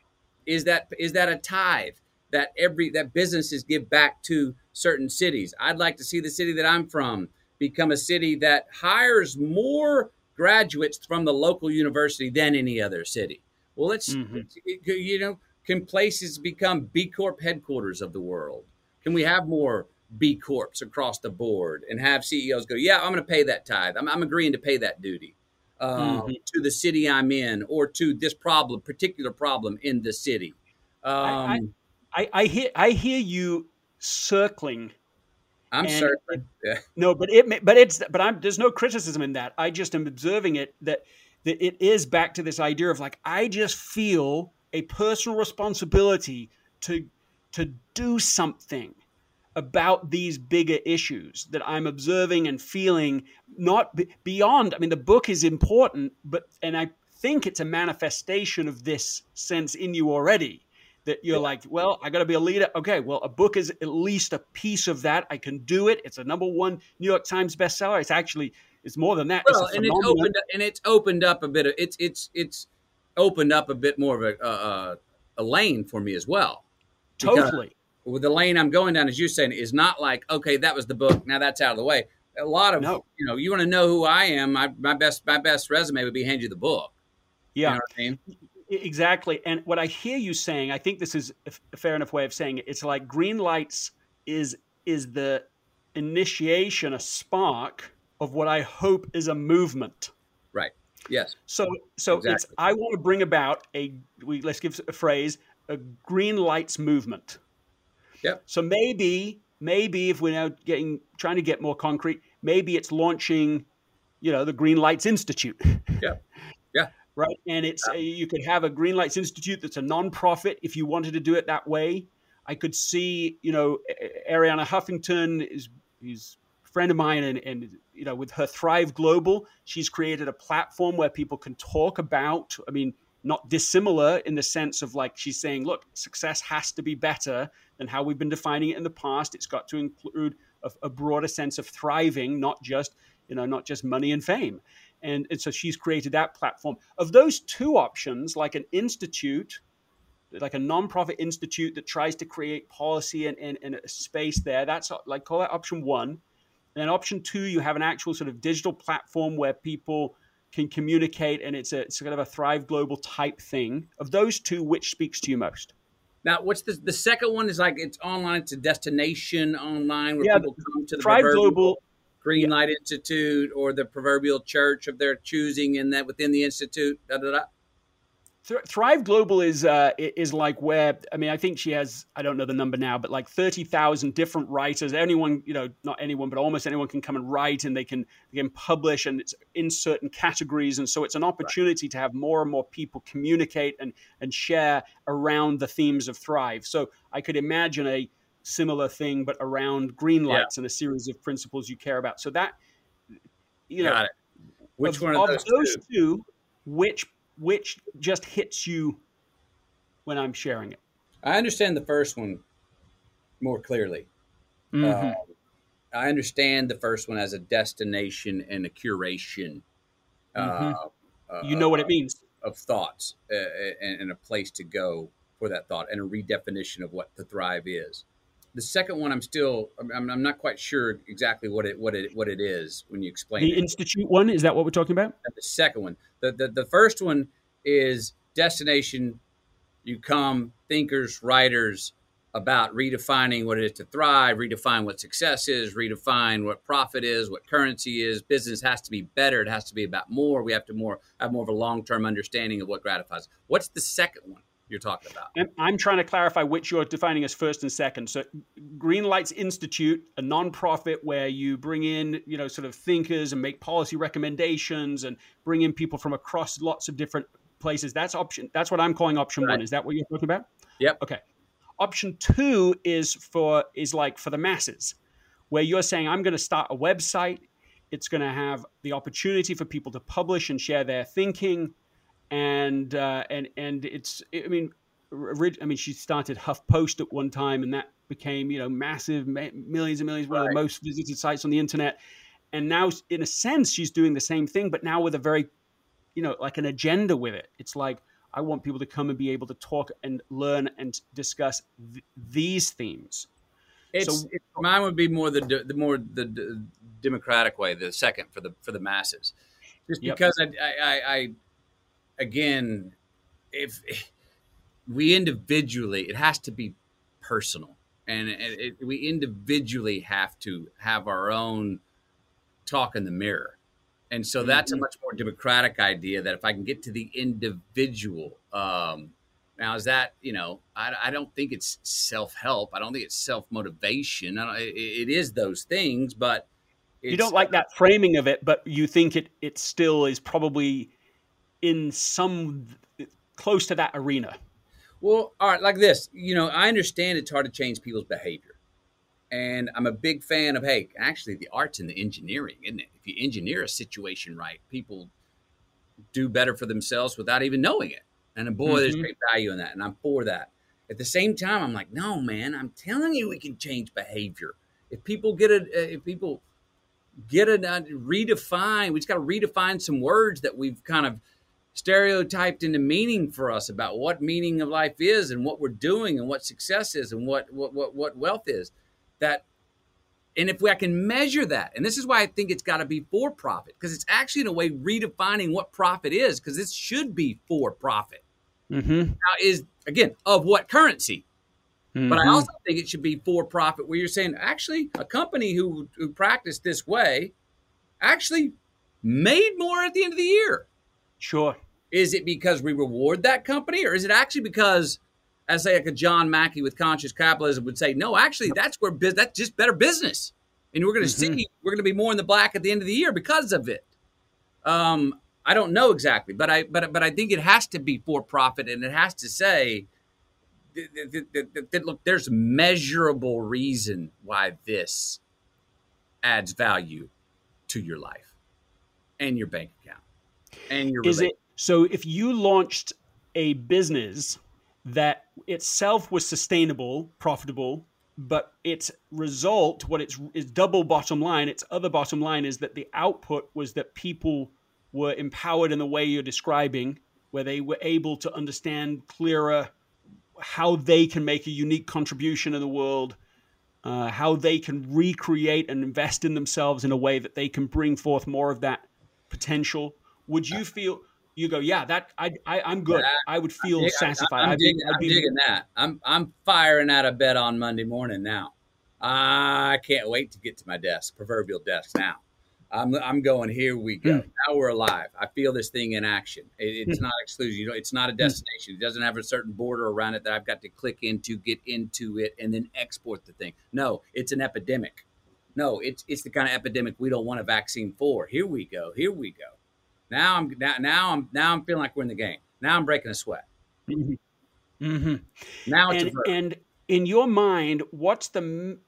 Is that is that a tithe that every that businesses give back to certain cities? I'd like to see the city that I'm from become a city that hires more graduates from the local university than any other city. Well, let's mm-hmm. you know can places become B Corp headquarters of the world? Can we have more B Corps across the board and have CEOs go, yeah, I'm going to pay that tithe. I'm, I'm, agreeing to pay that duty um, mm-hmm. to the city I'm in or to this problem, particular problem in the city. Um, I, I, I, hear, I hear you circling. I'm circling. Yeah. No, but it, but it's, but I'm, there's no criticism in that. I just am observing it that, that it is back to this idea of like, I just feel a personal responsibility to to do something about these bigger issues that I'm observing and feeling not b- beyond I mean the book is important but and I think it's a manifestation of this sense in you already that you're like well I got to be a leader. Okay well a book is at least a piece of that. I can do it. It's a number 1 New York Times bestseller. It's actually it's more than that. Well, and it's opened up, and it's opened up a bit of it's it's it's opened up a bit more of a, a, a lane for me as well. Totally. With the lane I'm going down, as you're saying, is not like, okay, that was the book. Now that's out of the way. A lot of, no. you know, you want to know who I am. My, my best, my best resume would be hand you the book. Yeah. You know I mean? Exactly. And what I hear you saying, I think this is a fair enough way of saying it. It's like green lights is, is the initiation, a spark of what I hope is a movement. Right. Yes. So so exactly. it's I want to bring about a we let's give a phrase a green lights movement. Yep. So maybe maybe if we're now getting trying to get more concrete, maybe it's launching, you know, the Green Lights Institute. Yeah. Yeah. right. And it's yeah. you could have a Green Lights Institute that's a nonprofit if you wanted to do it that way. I could see, you know, Arianna Huffington is is friend of mine and, and you know with her thrive global she's created a platform where people can talk about i mean not dissimilar in the sense of like she's saying look success has to be better than how we've been defining it in the past. It's got to include a, a broader sense of thriving not just you know not just money and fame. And, and so she's created that platform. Of those two options like an institute like a nonprofit institute that tries to create policy and, and, and a space there that's like call that option one and then option two, you have an actual sort of digital platform where people can communicate, and it's a it's kind of a Thrive Global type thing. Of those two, which speaks to you most? Now, what's the the second one? Is like it's online. It's a destination online where yeah, people come to the Thrive Global Green Light yeah. Institute or the proverbial church of their choosing, and that within the institute. Da, da, da. Thrive Global is uh, is like where I mean I think she has I don't know the number now but like thirty thousand different writers anyone you know not anyone but almost anyone can come and write and they can they can publish and it's in certain categories and so it's an opportunity right. to have more and more people communicate and and share around the themes of Thrive so I could imagine a similar thing but around green lights yeah. and a series of principles you care about so that you Got know it. which of, one of, of those, those two? two which which just hits you when I'm sharing it? I understand the first one more clearly. Mm-hmm. Uh, I understand the first one as a destination and a curation. Mm-hmm. Uh, you know what it means of thoughts uh, and, and, a place to go for that thought and a redefinition of what the thrive is. The second one, I'm still, I'm, I'm not quite sure exactly what it, what it, what it is when you explain the it. institute one. Is that what we're talking about? The second one, the, the, the first one is destination. You come, thinkers, writers, about redefining what it is to thrive, redefine what success is, redefine what profit is, what currency is. Business has to be better. It has to be about more. We have to more have more of a long term understanding of what gratifies. What's the second one? You're talking about. And I'm trying to clarify which you're defining as first and second. So, Green Lights Institute, a nonprofit where you bring in, you know, sort of thinkers and make policy recommendations and bring in people from across lots of different places. That's option. That's what I'm calling option Right. one. Is that what you're talking about? Yep. Okay. Option two is for is like for the masses, where you're saying I'm going to start a website. It's going to have the opportunity for people to publish and share their thinking, and uh, and and it's I mean, I mean she started HuffPost at one time, and that became you know massive, ma- millions and millions, one of the most visited sites on the internet. And now, in a sense, she's doing the same thing, but now with a very, you know, like an agenda with it. It's like I want people to come and be able to talk and learn and discuss th- these themes. It's, So- it- mine would be more the de- the more the democratic way, the second for the for the masses, just Yep. because I, I, I, I again, if we individually, it has to be personal, and it, it, we individually have to have our own talk in the mirror. And so that's a much more democratic idea that if I can get to the individual, um, now is that you know I, I don't think it's self help. I don't think it's self motivation. It, it is those things, but it's, you don't like that framing of it, but you think it it still is probably in some close to that arena. Well, all right, like this. You know, I understand it's hard to change people's behavior. And I'm a big fan of, hey, actually, the arts and the engineering, isn't it? If you engineer a situation right, people do better for themselves without even knowing it. And boy, there's Mhm. great value in that. And I'm for that. At the same time, I'm like, no, man, I'm telling you, we can change behavior. If people get it, if people get it, uh, redefine, we just got to redefine some words that we've kind of stereotyped into meaning for us about what meaning of life is and what we're doing and what success is and what what what, what wealth is that and if we, I can measure that, and this is why I think it's got to be for profit, because it's actually in a way redefining what profit is, because this should be for profit. Mm-hmm. Now, is again of what currency? But I also think it should be for profit, where you're saying actually a company who who practiced this way actually made more at the end of the year. sure. Is it because we reward that company, or is it actually because, as say like a John Mackey with conscious capitalism would say, no, actually that's where biz- that's just better business, and we're going to Mhm. see we're going to be more in the black at the end of the year because of it. Um, I don't know exactly, but I but but I think it has to be for profit, and it has to say that, that- that- look, there's measurable reason why this adds value to your life and your bank account and your Is it so? If you launched a business that itself was sustainable, profitable, but its result, what its its double bottom line, its other bottom line is that the output was that people were empowered in the way you're describing, where they were able to understand clearer how they can make a unique contribution in the world, uh, how they can recreate and invest in themselves in a way that they can bring forth more of that potential. Would you feel? You go, yeah, that I, I I'm good. Yeah, I would feel satisfied. I'm, I'd be- digging, I'm digging that. I'm I'm firing out of bed on Monday morning now. I can't wait to get to my desk, proverbial desk now. I'm I'm going. Here we go. Hmm. Now we're alive. I feel this thing in action. It, it's not exclusive. You know, it's not a destination. It doesn't have a certain border around it that I've got to click into, get into it, and then export the thing. No, it's an epidemic. No, it's it's the kind of epidemic we don't want a vaccine for. Here we go. Here we go. Now I'm now, now I'm now I'm feeling like we're in the game. Now I'm breaking a sweat. Mhm. Mhm. Now it's a and, and in your mind, what's the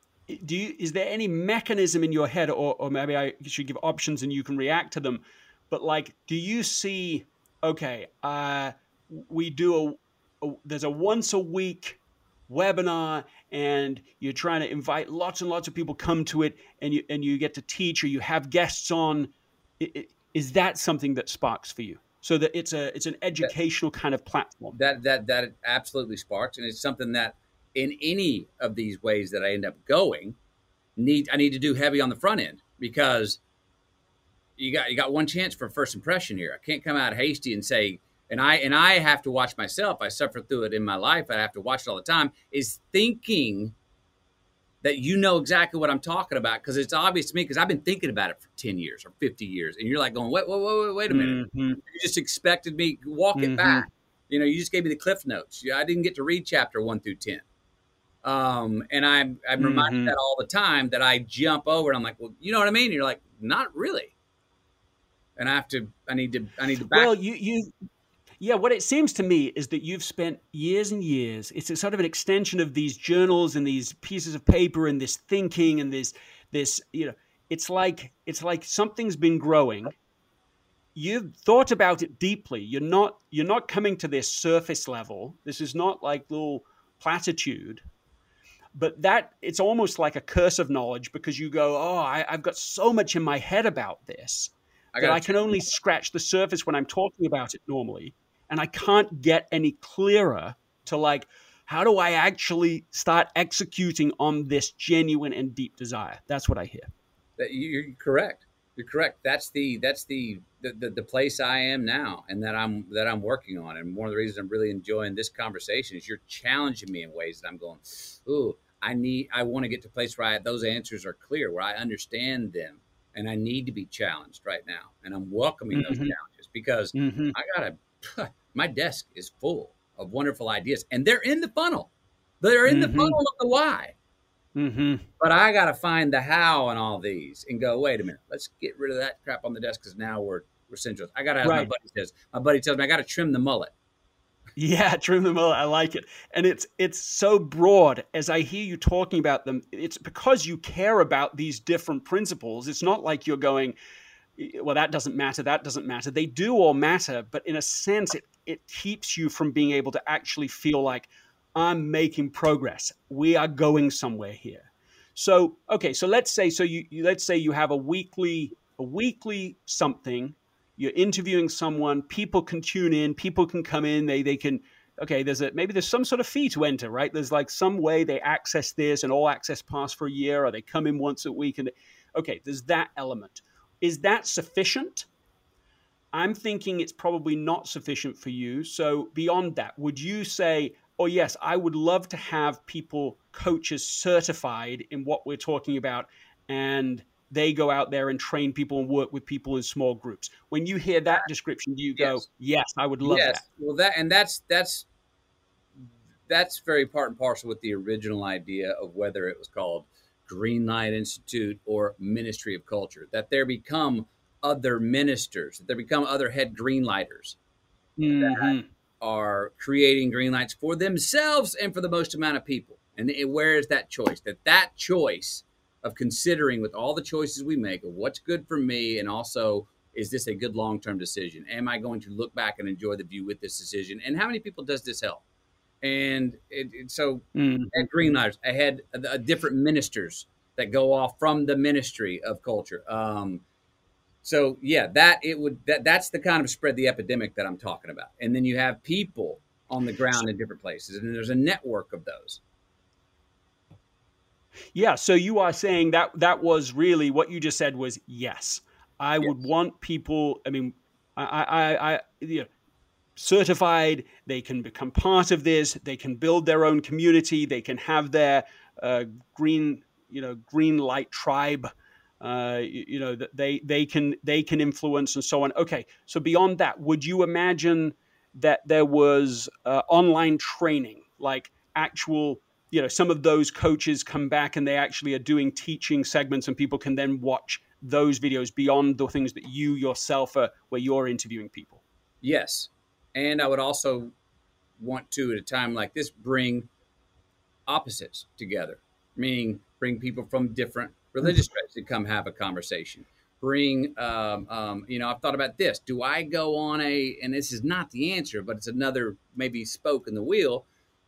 do you is there any mechanism in your head, or, or maybe I should give options and you can react to them? But like, do you see? Okay, uh, we do a, a there's a once a week webinar and you're trying to invite lots and lots of people come to it and you and you get to teach or you have guests on is that something that sparks for you so that it's a it's an educational kind of platform that that that absolutely sparks, and it's something that in any of these ways that I end up going, need I need to do heavy on the front end because you got you got one chance for first impression here. I can't come out hasty and say, and I and I have to watch myself. I suffer through it in my life. I have to watch it all the time. Is thinking that you know exactly what I'm talking about because it's obvious to me because I've been thinking about it for ten years or fifty years, and you're like going, wait, wait, wait, wait, wait a minute. Mhm. You just expected me walk it Mhm. back. You know, you just gave me the cliff notes. I didn't get to read chapter one through ten. Um, and I'm I'm reminded Mhm. that all the time that I jump over and I'm like, well, you know what I mean? And you're like, not really. And I have to I need to I need to back Well, you you yeah, what it seems to me is that you've spent years and years. It's a sort of an extension of these journals and these pieces of paper and this thinking and this this you know. It's like it's like something's been growing. You've thought about it deeply. You're not you're not coming to this surface level. This is not like little platitude. But that it's almost like a curse of knowledge because you go, oh, I, I've got so much in my head about this I that I can only scratch the surface when I'm talking about it normally, and I can't get any clearer to like, how do I actually start executing on this genuine and deep desire? That's what I hear. that you- you're correct. You're correct. That's the that's the, the the the place I am now, and that I'm that I'm working on. And one of the reasons I'm really enjoying this conversation is you're challenging me in ways that I'm going, ooh, I need, I want to get to a place where I, those answers are clear, where I understand them, and I need to be challenged right now. And I'm welcoming those Mhm. challenges because Mm-hmm. I gotta. My desk is full of wonderful ideas, and they're in the funnel. They're in the Mhm. funnel of the why. Mm-hmm. But I got to find the how on all these and go, wait a minute, let's get rid of that crap on the desk because now we're we're central. I got to, as my buddy says, my buddy tells me I got to trim the mullet. Yeah, trim the mullet. I like it, and it's it's so broad. As I hear you talking about them, it's because you care about these different principles. It's not like you're going, well, that doesn't matter. That doesn't matter. They do all matter, but in a sense, it it keeps you from being able to actually feel like I'm making progress. We are going somewhere here. So okay, so let's say so you, you let's say you have a weekly a weekly something you're interviewing someone people can tune in people can come in they they can okay there's a maybe there's some sort of fee to enter right there's like some way they access this and all access pass for a year or they come in once a week and okay there's that element is that sufficient i'm thinking it's probably not sufficient for you so beyond that would you say oh yes i would love to have people coaches certified in what we're talking about and they go out there and train people and work with people in small groups. When you hear that description, do you go, Yes. "Yes, I would love yes, that." well, that and that's that's that's very part and parcel with the original idea of whether it was called Greenlight Institute or Ministry of Culture. That there become other ministers, that there become other head greenlighters Mhm. are creating green lights for themselves and for the most amount of people. And it- where is that choice? That that choice of considering with all the choices we make of what's good for me and also is this a good long-term decision? Am I going to look back and enjoy the view with this decision? And how many people does this help? And it, it, so Mhm. at Greenlighters, I had a, different ministers that go off from the ministry of culture. Um, so yeah, that it would that that's the kind of spread the epidemic that I'm talking about. And then you have people on the ground in different places, and there's a network of those. Yeah. So you are saying that that was really what you just said was yes. I would want people. I mean, I, I, I, I you know, certified. They can become part of this. They can build their own community. They can have their uh, green, you know, green light tribe. Uh, you, you know, that they they can they can influence and so on. Okay. So beyond that, would you imagine that there was uh, online training, like actual you know some of those coaches come back and they actually are doing teaching segments and people can then watch those videos beyond the things that you yourself are where you're interviewing people Yes, and I would also want to at a time like this bring opposites together, meaning bring people from different religious faiths to come have a conversation. Bring, um, um, you know, I've thought about this. Do I go on a, and this is not the answer, but it's another maybe spoke in the wheel.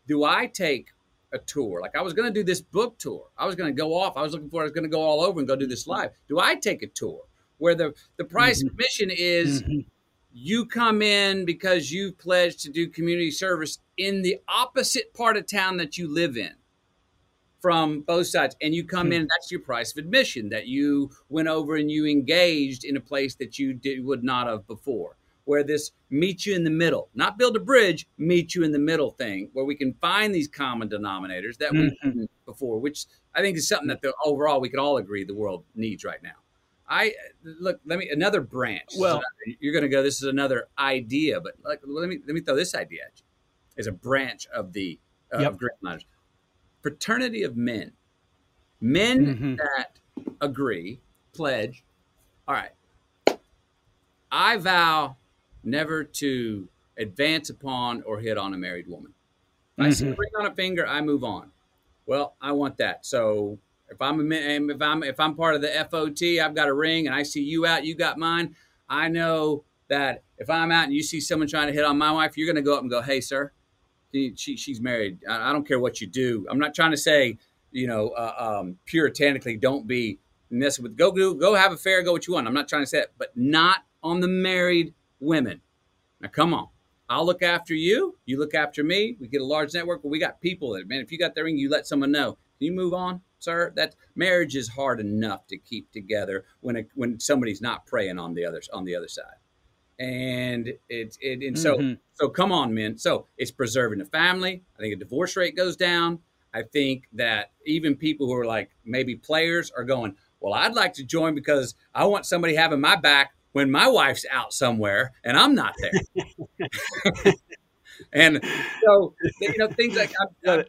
Do I take a tour? Like I was going to do this book tour. I was going to go off. I was looking for. I was going to go all over and go do this live. Do I take a tour where the the price of admission is you come in because you've pledged to do community service in the opposite part of town that you live in from both sides. And you come in hmm. that's your price of admission that you went over and you engaged in a place that you did, would not have before where this meet you in the middle. Not build a bridge meet you in the middle thing where we can find these common denominators that we didn't before which i think is something that the, overall we can all agree the world needs right now I look. Let me another branch. Well- you're going to go. This is another idea, but like, let me let me throw this idea at you. As a branch of the uh, Yep. of Greenlighters, fraternity of men, men Mhm. that agree, pledge. All right, I vow never to advance upon or hit on a married woman. If I see a Mhm. ring on a finger, I move on. Well, I want that. So if I'm a, mi- if I'm if I'm part of the FOT, I've got a ring, and I see you out, you got mine. I know that if I'm out and you see someone trying to hit on my wife, you're going to go up and go, "Hey, sir, she, she- she's married. I, I don't care what you do. I'm not trying to say, you know, uh, um, puritanically, don't be messing with. Go do, go have a fair, go what you want. I'm not trying to say that, but not on the married women. Now, come on. I'll look after you. You look after me. We get a large network, but we got people that, man, if you got the ring, you let someone know. Can you move on, sir? That marriage is hard enough to keep together when it, when somebody's not praying on the other on the other side. And it's it, and so Mhm. so come on, men. So it's preserving the family. I think the divorce rate goes down. I think that even people who are like maybe players are going, well, I'd like to join because I want somebody having my back when my wife's out somewhere and I'm not there. and so you know things like I, I,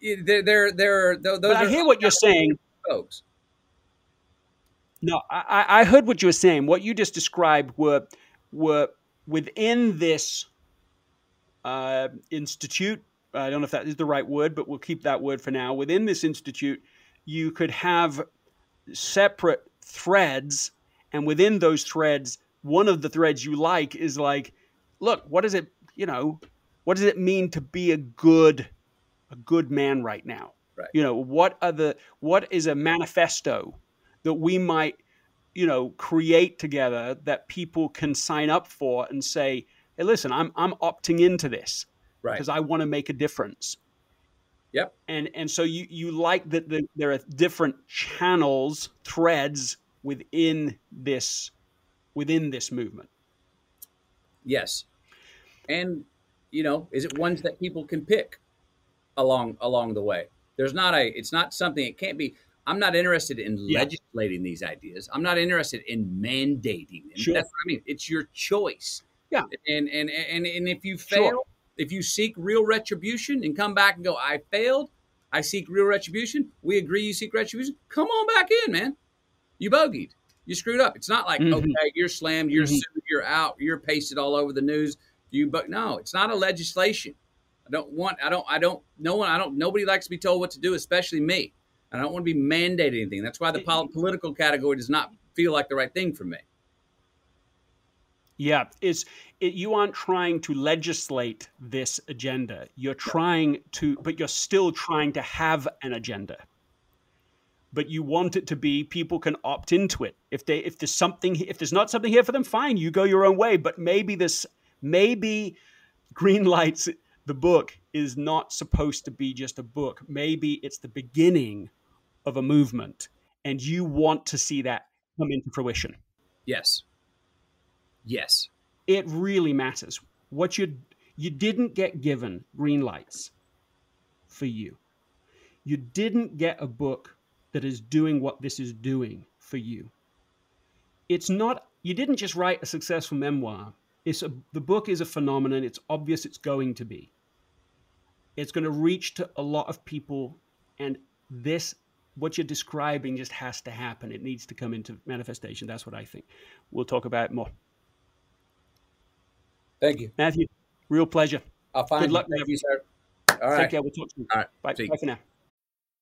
they're they're they're those But I hear what you're saying. folks. No, I, I I heard what you were saying. What you just described were were within this uh, institute. I don't know if that is the right word, but we'll keep that word for now. Within this institute, you could have separate threads, and within those threads, one of the threads you like is like, look, what does it, you know, what does it mean to be a good, a good man right now? Right. You know, what are the, what is a manifesto that we might, you know, create together that people can sign up for and say, hey, listen, I'm I'm opting into this Right. because I want to make a difference. Yep. And and so you you like that the, there are different channels, threads within this within this movement. Yes. And you know, is it ones that people can pick along along the way? There's not a it's not something it can't be I'm not interested in Yeah. legislating these ideas. I'm not interested in mandating them. Sure. That's what I mean. It's your choice. Yeah. And and and and if you Sure. fail, if you seek real retribution and come back and go, I failed, I seek real retribution, we agree you seek retribution, come on back in, man. You bogeyed. You screwed up. It's not like, Mhm. okay, you're slammed, you're Mhm. sued, you're out, you're pasted all over the news. You but no, it's not a legislation. I don't want I don't I don't no one I don't nobody likes to be told what to do, especially me. I don't want to be mandated anything. That's why the pol- political category does not feel like the right thing for me. Yeah, it's it, you aren't trying to legislate this agenda. You're trying to, but you're still trying to have an agenda. But you want it to be people can opt into it. If they if there's something if there's not something here for them, fine, you go your own way. But maybe this maybe Green Lights the book is not supposed to be just a book. Maybe it's the beginning of a movement, and you want to see that come into fruition Yes. Yes. it really matters. What you you didn't get given green lights for you. You didn't get a book that is doing what this is doing for you. It's not you didn't just write a successful memoir. It's a, the book is a phenomenon. It's obvious it's going to be. It's going to reach to a lot of people and this what you're describing just has to happen. It needs to come into manifestation. That's what I think. We'll talk about it more. Thank you. Matthew, real pleasure. I'll find Good you. luck, Thank you, sir. All right. Take care. We'll talk soon. All right. Bye. You. Bye for now.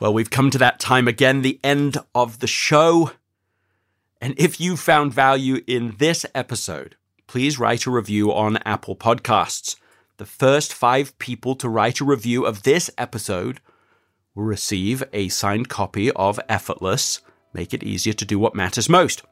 Well, we've come to that time again, the end of the show. And if you found value in this episode, please write a review on Apple Podcasts. The first five people to write a review of this episode will receive a signed copy of Effortless, make it easier to do what matters most.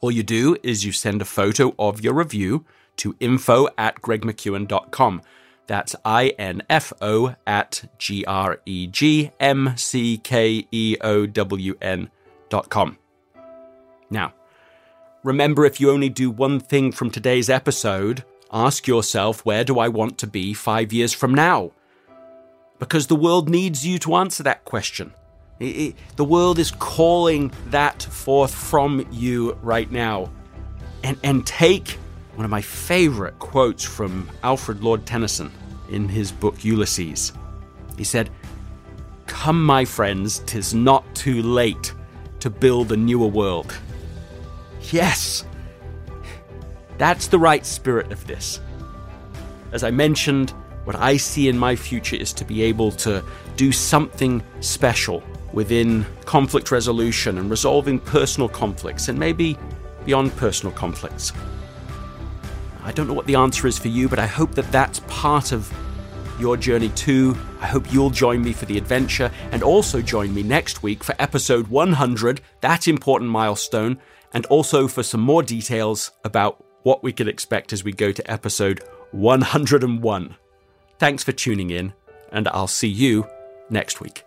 All you do is you send a photo of your review to info at gregmckeown.com. That's I N F O at G R E G M C K E O W N dot com. Now, remember if you only do one thing from today's episode, ask yourself where do I want to be five years from now? Because the world needs you to answer that question. It, it, the world is calling that forth from you right now. And, and take one of my favorite quotes from Alfred Lord Tennyson in his book Ulysses. He said, Come, my friends, tis not too late to build a newer world. Yes, that's the right spirit of this. As I mentioned, what I see in my future is to be able to do something special within conflict resolution and resolving personal conflicts and maybe beyond personal conflicts. I don't know what the answer is for you, but I hope that that's part of your journey too. I hope you'll join me for the adventure and also join me next week for episode 100, that important milestone, and also for some more details about what we can expect as we go to episode 101. Thanks for tuning in, and I'll see you next week.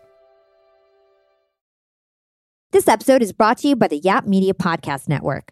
This episode is brought to you by the Yap Media Podcast Network.